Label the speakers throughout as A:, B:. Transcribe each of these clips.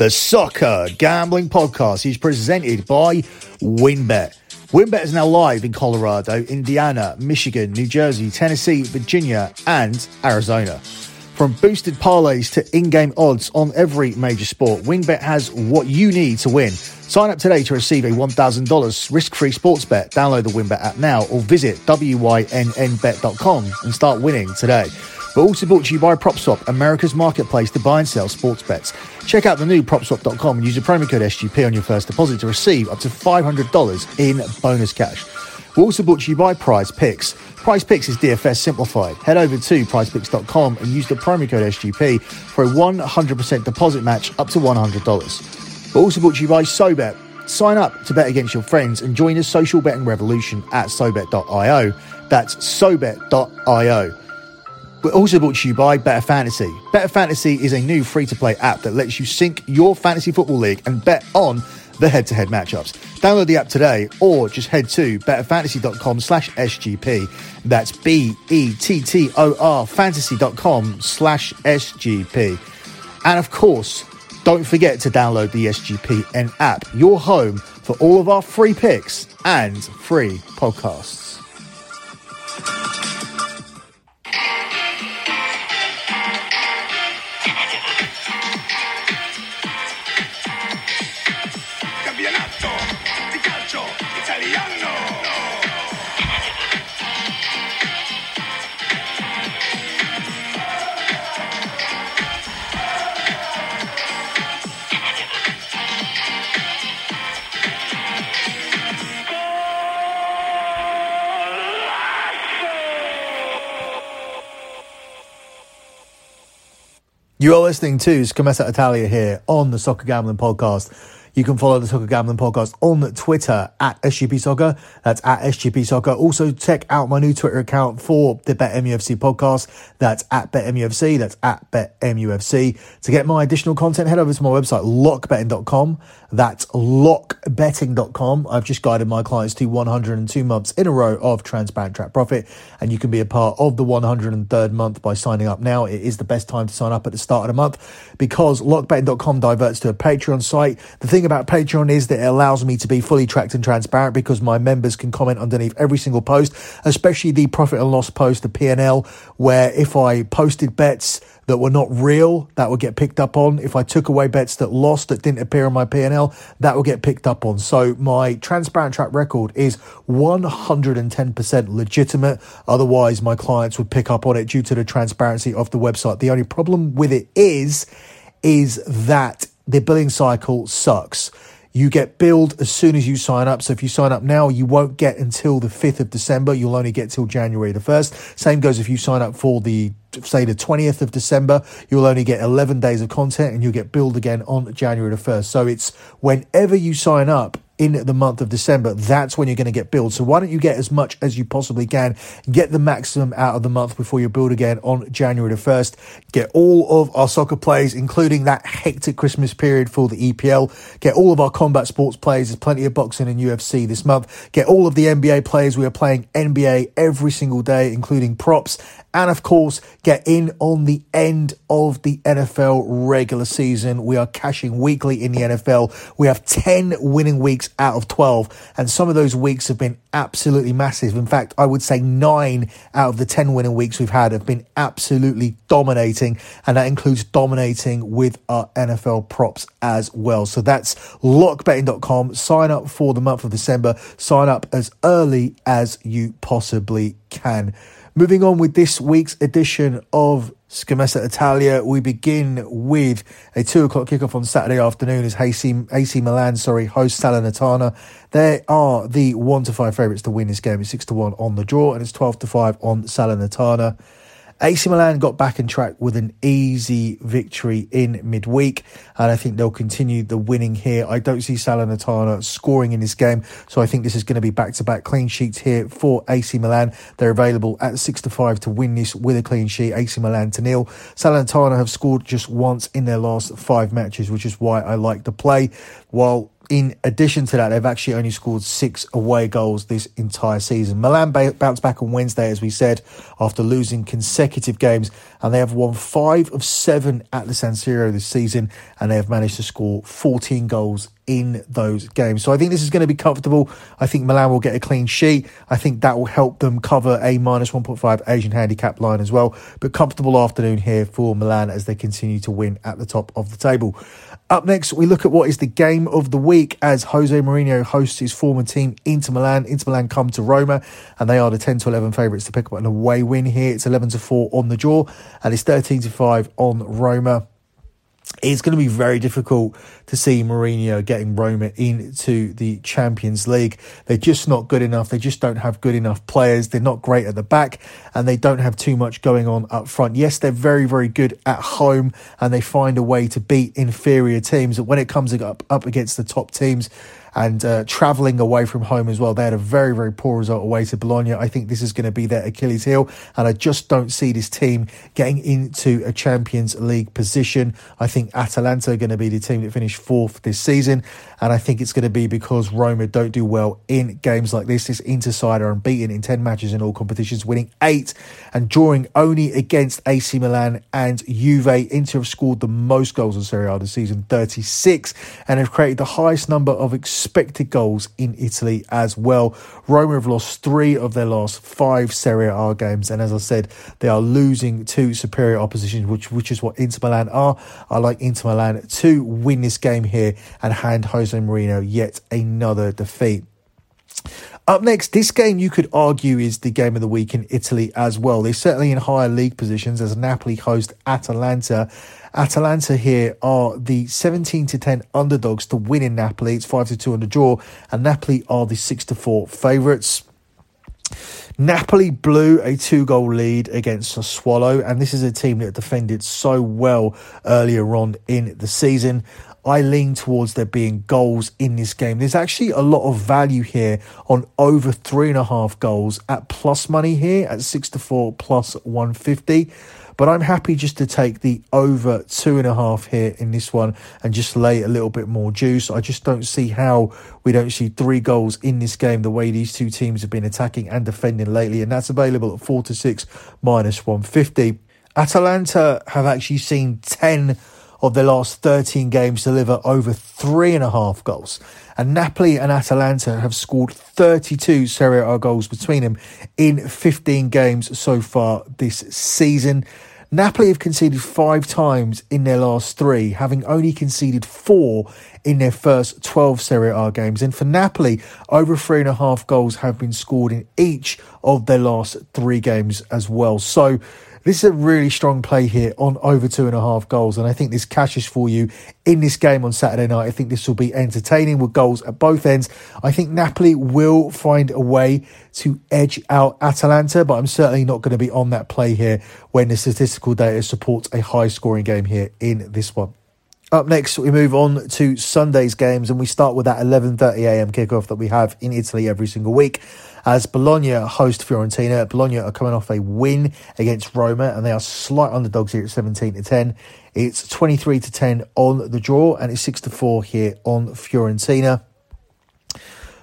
A: The Soccer Gambling Podcast is presented by WynnBET. WynnBET is now live in Colorado, Indiana, Michigan, New Jersey, Tennessee, Virginia, and Arizona. From boosted parlays to in game odds on every major sport, WynnBET has what you need to win. Sign up today to receive a $1,000 risk free sports bet. Download the WynnBET app now or visit WYNNBet.com and start winning today. We're also brought to you by PropSwap, America's marketplace to buy and sell sports bets. Check out the new PropSwap.com and use the promo code SGP on your first deposit to receive up to $500 in bonus cash. We're also brought to you by Prize Picks. Prize Picks is DFS simplified. Head over to prizepicks.com and use the promo code SGP for a 100% deposit match up to $100. We're also brought to you by SoBet. Sign up to bet against your friends and join the social betting revolution at SoBet.io. That's SoBet.io. We're also brought to you by Bettor Fantasy. Bettor Fantasy is a new free to play app that lets you sync your fantasy football league and bet on the head to head matchups. Download the app today or just head to bettorfantasy.com slash SGP. That's B E T T O R fantasy.com slash SGP. And of course, don't forget to download the SGPN app, your home for all of our free picks and free podcasts. You are listening to Scommessa Italia here on the Soccer Gambling Podcast. You can follow the Soccer Gambling Podcast on Twitter at SGP Soccer. That's at SGP Soccer. Also, check out my new Twitter account for the BetMUFC podcast. That's at BetMUFC. That's at BetMUFC. To get my additional content, head over to my website, lockbetting.com. That's lockbetting.com. I've just guided my clients to 102 months in a row of transparent track profit, and you can be a part of the 103rd month by signing up now. It is the best time to sign up at the start of the month because lockbetting.com diverts to a Patreon site. The thing about Patreon is that it allows me to be fully tracked and transparent because my members can comment underneath every single post, especially the profit and loss post, the P&L, where if I posted bets that were not real, that would get picked up on. If I took away bets that lost that didn't appear on my P&L, that would get picked up on. So my transparent track record is 110% legitimate. Otherwise, my clients would pick up on it due to the transparency of the website. The only problem with it is, is that the billing cycle sucks. You get billed as soon as you sign up. So if you sign up now, you won't get until the 5th of December. You'll only get till January the 1st. Same goes if you sign up for the, say, the 20th of December. You'll only get 11 days of content and you'll get billed again on January the 1st. So it's whenever you sign up, in the month of December, that's when you're going to get billed. So why don't you get as much as you possibly can? Get the maximum out of the month before you build again on January the 1st. Get all of our soccer plays, including that hectic Christmas period for the EPL. Get all of our combat sports plays. There's plenty of boxing and UFC this month. Get all of the NBA players. We are playing NBA every single day, including props. And of course, get in on the end of the NFL regular season. We are cashing weekly in the NFL. We have 10 winning weeks out of 12. And some of those weeks have been absolutely massive. In fact, I would say nine out of the 10 winning weeks we've had have been absolutely dominating. And that includes dominating with our NFL props as well. So that's lockbetting.com. Sign up for the month of December. Sign up as early as you possibly can. Moving on with this week's edition of Scommessa Italia, we begin with a two o'clock kickoff on Saturday afternoon as AC, AC Milan, sorry, host Salernitana. They are the one to five favourites to win this game. It's six to one on the draw, and it's twelve to five on Salernitana. AC Milan got back in track with an easy victory in midweek, and I think they'll continue the winning here. I don't see Salernitana scoring in this game, so I think this is going to be back to back clean sheets here for AC Milan. They're available at six to five to win this with a clean sheet. AC Milan to nil. Salernitana have scored just once in their last five matches, which is why I like the play. While in addition to that, they've actually only scored six away goals this entire season. Milan bounced back on Wednesday, as we said, after losing consecutive games, and they have won five of seven at the San Siro this season, and they have managed to score 14 goals in those games. So I think this is going to be comfortable. I think Milan will get a clean sheet. I think that will help them cover a minus 1.5 Asian handicap line as well. But comfortable afternoon here for Milan as they continue to win at the top of the table. Up next, we look at what is the game of the week as Jose Mourinho hosts his former team Inter Milan. Inter Milan come to Roma and they are the 10 to 11 favourites to pick up an away win here. It's 11 to 4 on the draw and it's 13 to 5 on Roma it's going to be very difficult to see Mourinho getting Roma into the Champions League. They're just not good enough. They just don't have good enough players. They're not great at the back and they don't have too much going on up front. Yes, they're very, very good at home and they find a way to beat inferior teams. But when it comes up, up against the top teams, and uh, travelling away from home as well. They had a very, very poor result away to Bologna. I think this is going to be their Achilles heel, and I just don't see this team getting into a Champions League position. I think Atalanta are going to be the team that finished fourth this season, and I think it's going to be because Roma don't do well in games like this. This Inter side are unbeaten in 10 matches in all competitions, winning eight and drawing only against AC Milan and Juve. Inter have scored the most goals in Serie A this season, 36, and have created the highest number of expected goals in Italy as well. Roma have lost three of their last five Serie A games, and as I said, they are losing to superior opposition, which which is what Inter Milan are. I like Inter Milan to win this game here and hand Jose Mourinho yet another defeat. Up next, this game you could argue is the game of the week in Italy as well. They're certainly in higher league positions as Napoli host Atalanta. Atalanta here are the 17 to 10 underdogs to win in Napoli. It's 5 to 2 on the draw, and Napoli are the 6 to 4 favourites. Napoli blew a two goal lead against Sassuolo, and this is a team that defended so well earlier on in the season. I lean towards there being goals in this game. There's actually a lot of value here on over three and a half goals at plus money here at six to four plus 150. But I'm happy just to take the over two and a half here in this one and just lay a little bit more juice. I just don't see how we don't see three goals in this game the way these two teams have been attacking and defending lately. And that's available at four to six minus 150. Atalanta have actually seen 10 of their last 13 games deliver over three and a half goals. And Napoli and Atalanta have scored 32 Serie A goals between them in 15 games so far this season. Napoli have conceded five times in their last three, having only conceded four in their first 12 Serie A games. And for Napoli, over three and a half goals have been scored in each of their last three games as well. So, this is a really strong play here on over two and a half goals, and I think this cashes for you in this game on Saturday night. I think this will be entertaining with goals at both ends. I think Napoli will find a way to edge out Atalanta, but I'm certainly not going to be on that play here when the statistical data supports a high scoring game here in this one. Up next, we move on to Sunday's games, and we start with that 11:30 a.m. kickoff that we have in Italy every single week as Bologna host Fiorentina. Bologna are coming off a win against Roma and they are slight underdogs here at 17 to 10. It's 23 to 10 on the draw and it's 6 to 4 here on Fiorentina.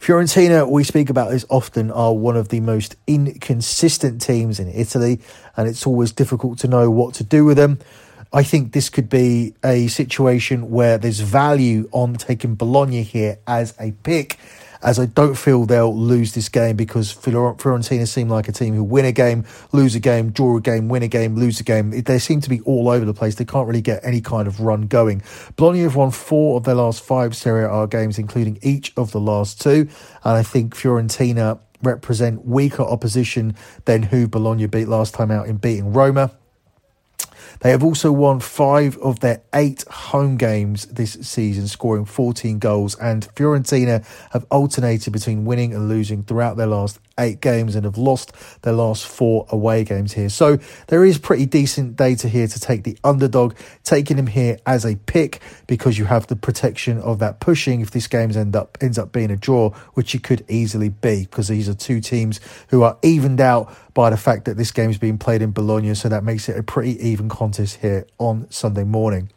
A: Fiorentina, we speak about this often, are one of the most inconsistent teams in Italy, and it's always difficult to know what to do with them. I think this could be a situation where there's value on taking Bologna here as a pick as I don't feel they'll lose this game because Fiorentina seem like a team who win a game, lose a game, draw a game, win a game, lose a game. They seem to be all over the place. They can't really get any kind of run going. Bologna have won four of their last five Serie A games, including each of the last two. And I think Fiorentina represent weaker opposition than who Bologna beat last time out in beating Roma. They have also won five of their eight home games this season, scoring 14 goals, and Fiorentina have alternated between winning and losing throughout their last eight games and have lost their last four away games here. So there is pretty decent data here to take the underdog, taking him here as a pick because you have the protection of that pushing if this game end up ends up being a draw, which it could easily be because these are two teams who are evened out by the fact that this game is being played in Bologna, so that makes it a pretty even contest here on Sunday morning.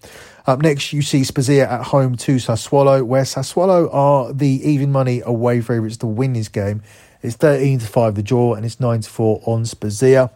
A: Up next, you see Spezia at home to Sassuolo, where Sassuolo are the even money away favourites to win this game. It's 13 to 5 the draw, and it's 9 to 4 on Spezia.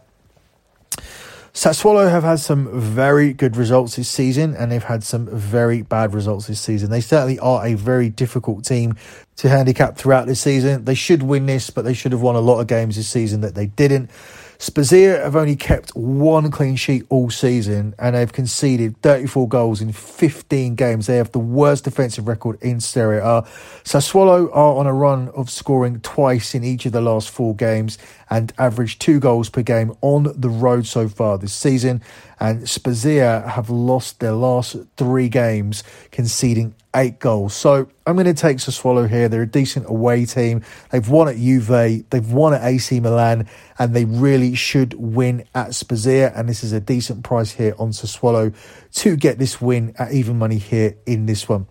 A: Sassuolo have had some very good results this season and they've had some very bad results this season. They certainly are a very difficult team to handicap throughout this season. They should win this, but they should have won a lot of games this season that they didn't. Spezia have only kept one clean sheet all season and they've conceded 34 goals in 15 games. They have the worst defensive record in Serie A. Sassuolo are on a run of scoring twice in each of the last four games and average two goals per game on the road so far this season. And Spezia have lost their last three games, conceding eight goals. So I'm going to take Sassuolo here. They're a decent away team. They've won at Juve, they've won at AC Milan, and they really should win at Spezia. And this is a decent price here on Sassuolo to get this win at even money here in this one.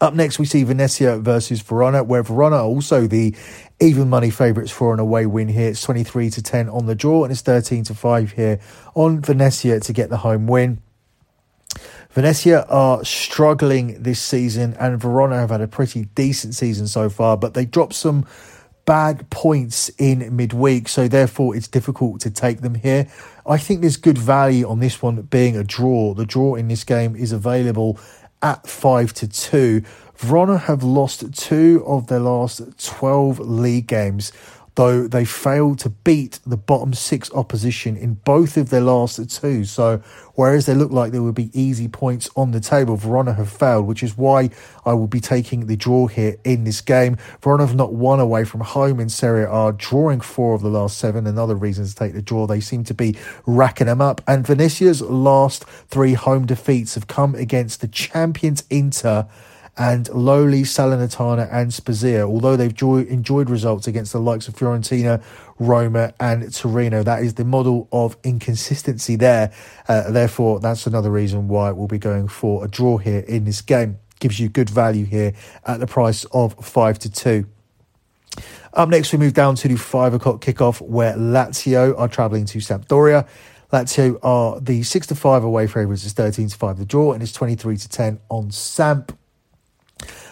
A: Up next, we see Venezia versus Verona, where Verona also the even money favourites for an away win here. It's 23 to 10 on the draw, and it's 13 to 5 here on Venezia to get the home win. Venezia are struggling this season, and Verona have had a pretty decent season so far, but they dropped some bad points in midweek, so therefore it's difficult to take them here. I think there's good value on this one being a draw. The draw in this game is available at 5 to 2. Verona have lost two of their last 12 league games, though they failed to beat the bottom six opposition in both of their last two. So, whereas they look like there would be easy points on the table, Verona have failed, which is why I will be taking the draw here in this game. Verona have not won away from home in Serie A, drawing four of the last seven. Another reason to take the draw. They seem to be racking them up. And Venezia's last three home defeats have come against the champions Inter and lowly Salernitana and Spezia, although they've joy- enjoyed results against the likes of Fiorentina, Roma, and Torino. That is the model of inconsistency there. Uh, therefore, that's another reason why we'll be going for a draw here in this game. Gives you good value here at the price of 5 to 2. Up next, we move down to the 5 o'clock kickoff where Lazio are travelling to Sampdoria. Lazio are the 6 to 5 away favourites. It's 13 to 5 the draw, and it's 23 to 10 on Samp.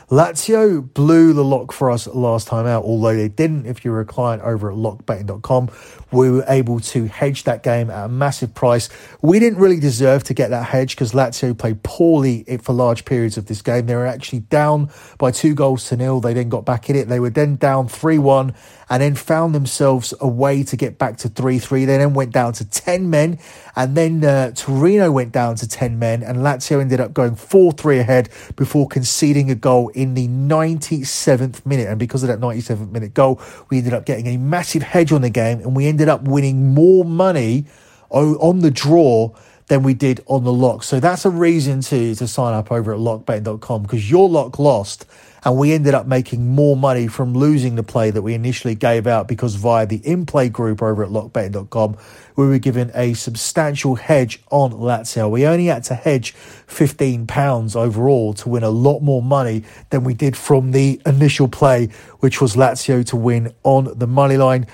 A: Lazio blew the lock for us last time out, although they didn't. If you're a client over at lockbetting.com, we were able to hedge that game at a massive price. We didn't really deserve to get that hedge because Lazio played poorly for large periods of this game. They were actually down by two goals to nil. They then got back in it. They were then down 3 1 and then found themselves a way to get back to 3 3. They then went down to 10 men, and then uh, Torino went down to 10 men, and Lazio ended up going 4 3 ahead before conceding a goal in the 97th minute. And because of that 97th minute goal, we ended up getting a massive hedge on the game, and we ended up winning more money on the draw than we did on the lock. So that's a reason to to sign up over at lockbetting.com because your lock lost and we ended up making more money from losing the play that we initially gave out because via the in-play group over at lockbetting.com, we were given a substantial hedge on Lazio. We only had to hedge £15 overall to win a lot more money than we did from the initial play, which was Lazio to win on the money line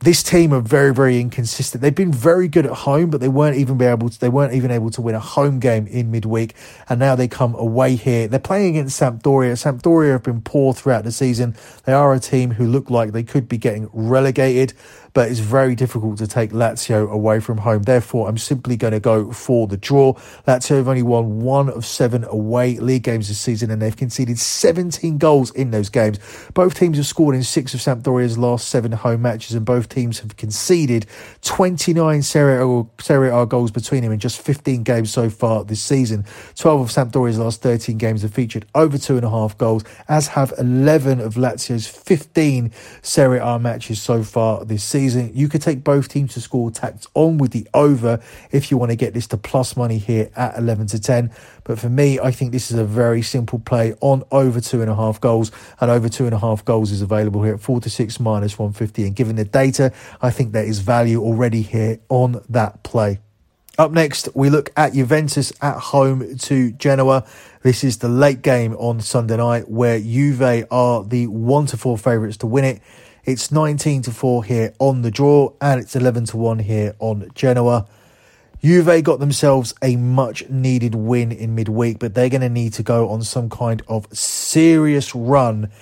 A: this team are very, very inconsistent. They've been very good at home, but they weren't even be able to, they weren't even able to win a home game in midweek. And now they come away here. They're playing against Sampdoria. Sampdoria have been poor throughout the season. They are a team who look like they could be getting relegated but it's very difficult to take Lazio away from home. Therefore, I'm simply going to go for the draw. Lazio have only won one of seven away league games this season, and they've conceded 17 goals in those games. Both teams have scored in six of Sampdoria's last seven home matches, and both teams have conceded 29 Serie A, Serie A goals between them in just 15 games so far this season. 12 of Sampdoria's last 13 games have featured over two and a half goals, as have 11 of Lazio's 15 Serie A matches so far this season season. You could take both teams to score tacked on with the over if you want to get this to plus money here at 11 to 10. But for me, I think this is a very simple play on over two and a half goals. And over two and a half goals is available here at 4 to 6 minus 150. And given the data, I think there is value already here on that play. Up next, we look at Juventus at home to Genoa. This is the late game on Sunday night where Juve are the 1 to 4 favourites to win it. It's 19 to 4 here on the draw, and it's 11 to 1 here on Genoa. Juve got themselves a much needed win in midweek, but they're going to need to go on some kind of serious run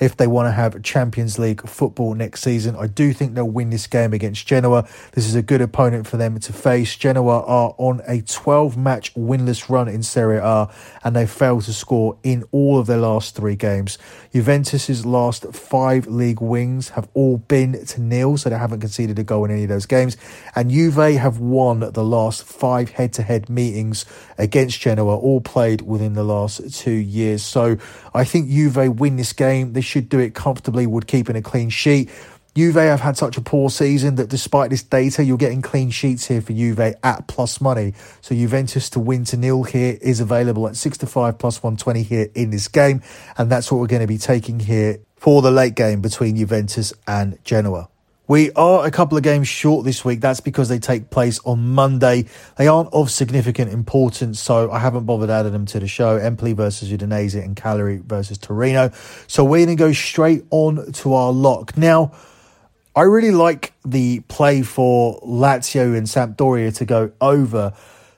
A: if they want to have Champions League football next season. I do think they'll win this game against Genoa. This is a good opponent for them to face. Genoa are on a 12 match winless run in Serie A and they failed to score in all of their last three games. Juventus's last five league wins have all been to nil, so they haven't conceded a goal in any of those games. And Juve have won the last five head to head meetings against Genoa, all played within the last two years. So I think Juve win this game. They should do it comfortably, would keeping a clean sheet. Juve have had such a poor season that despite this data, you're getting clean sheets here for Juve at plus money. So Juventus to win to nil here is available at 6 to 5 plus 120 here in this game. And that's what we're going to be taking here for the late game between Juventus and Genoa. We are a couple of games short this week. That's because they take place on Monday. They aren't of significant importance, so I haven't bothered adding them to the show. Empoli versus Udinese and Cagliari versus Torino. So we're going to go straight on to our lock. Now, I really like the play for Lazio and Sampdoria to go over.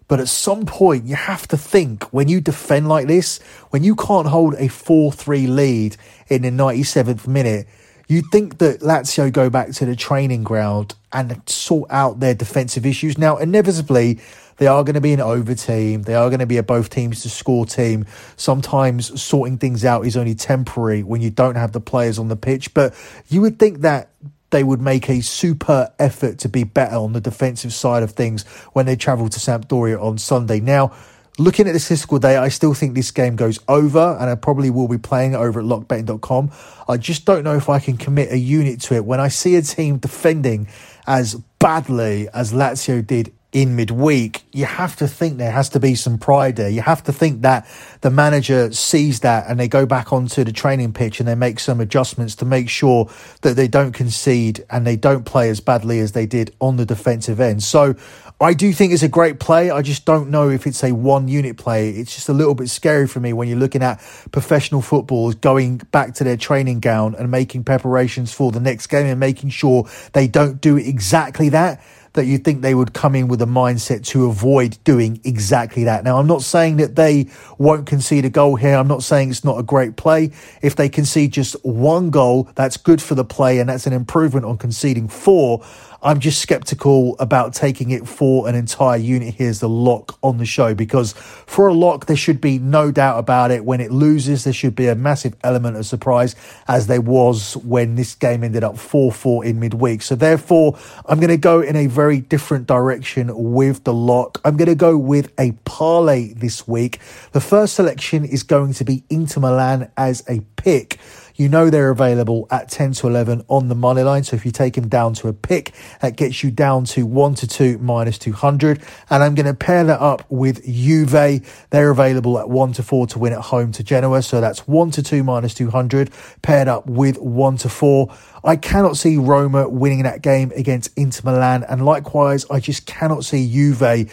A: But at some point, you have to think when you defend like this, when you can't hold a 4 3 lead in the 97th minute, You'd think that Lazio go back to the training ground and sort out their defensive issues. Now, inevitably, they are going to be an over team. They are going to be a both teams to score team. Sometimes sorting things out is only temporary when you don't have the players on the pitch. But you would think that they would make a super effort to be better on the defensive side of things when they travel to Sampdoria on Sunday. Now, Looking at the statistical data, I still think this game goes over, and I probably will be playing it over at lockbetting.com. I just don't know if I can commit a unit to it. When I see a team defending as badly as Lazio did in midweek, you have to think there has to be some pride there. You have to think that the manager sees that and they go back onto the training pitch and they make some adjustments to make sure that they don't concede and they don't play as badly as they did on the defensive end. So I do think it's a great play. I just don't know if it's a one unit play. It's just a little bit scary for me when you're looking at professional footballers going back to their training ground and making preparations for the next game and making sure they don't do exactly that that you think they would come in with a mindset to avoid doing exactly that. Now, I'm not saying that they won't concede a goal here. I'm not saying it's not a great play. If they concede just one goal, that's good for the play and that's an improvement on conceding four. I'm just skeptical about taking it for an entire unit here as the lock on the show because for a lock, there should be no doubt about it. When it loses, there should be a massive element of surprise, as there was when this game ended up 4 4 in midweek. So, therefore, I'm going to go in a very different direction with the lock. I'm going to go with a parlay this week. The first selection is going to be Inter Milan as a pick. You know they're available at 10 to 11 on the money line. So if you take them down to a pick, that gets you down to 1 to 2 minus 200. And I'm going to pair that up with Juve. They're available at 1 to 4 to win at home to Genoa. So that's 1 to 2 minus 200 paired up with 1 to 4. I cannot see Roma winning that game against Inter Milan. And likewise, I just cannot see Juve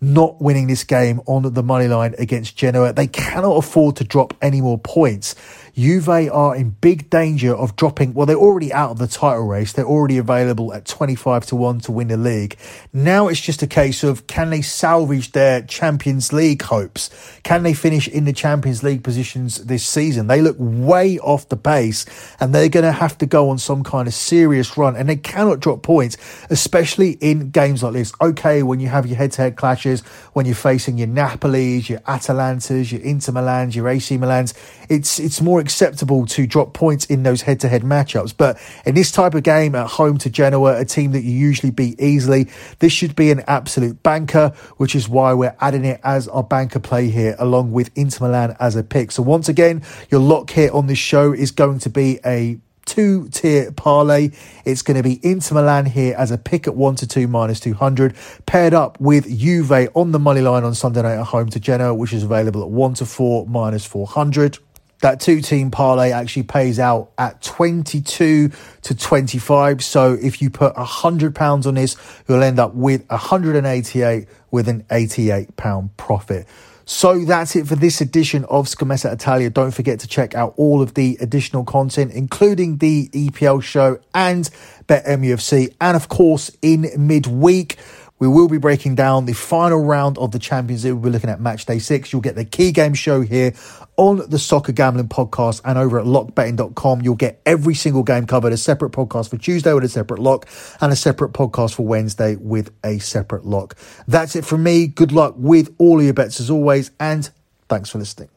A: not winning this game on the money line against Genoa. They cannot afford to drop any more points. Juve are in big danger of dropping. Well, they're already out of the title race. They're already available at 25 to 1 to win the league. Now it's just a case of can they salvage their Champions League hopes? Can they finish in the Champions League positions this season? They look way off the pace and they're going to have to go on some kind of serious run and they cannot drop points, especially in games like this. Okay, when you have your head to head clashes, when you're facing your Napolis, your Atalantas, your Inter Milans, your AC Milans, it's, it's more acceptable to drop points in those head to head matchups. But in this type of game at home to Genoa, a team that you usually beat easily, this should be an absolute banker, which is why we're adding it as our banker play here, along with Inter Milan as a pick. So once again, your lock here on this show is going to be a two tier parlay. It's going to be Inter Milan here as a pick at 1 to 2 minus 200, paired up with Juve on the money line on Sunday night at home to Genoa, which is available at 1 to 4 minus 400 that two team parlay actually pays out at 22 to 25. So if you put a hundred pounds on this, you'll end up with 188 with an 88 pound profit. So that's it for this edition of Scommessa Italia. Don't forget to check out all of the additional content, including the EPL show and BetMUFC. And of course, in midweek, We will be breaking down the final round of the Champions League. We'll be looking at match day six. You'll get the key game show here on the Soccer Gambling Podcast and over at lockbetting.com. You'll get every single game covered, a separate podcast for Tuesday with a separate lock and a separate podcast for Wednesday with a separate lock. That's it from me. Good luck with all of your bets as always, and thanks for listening.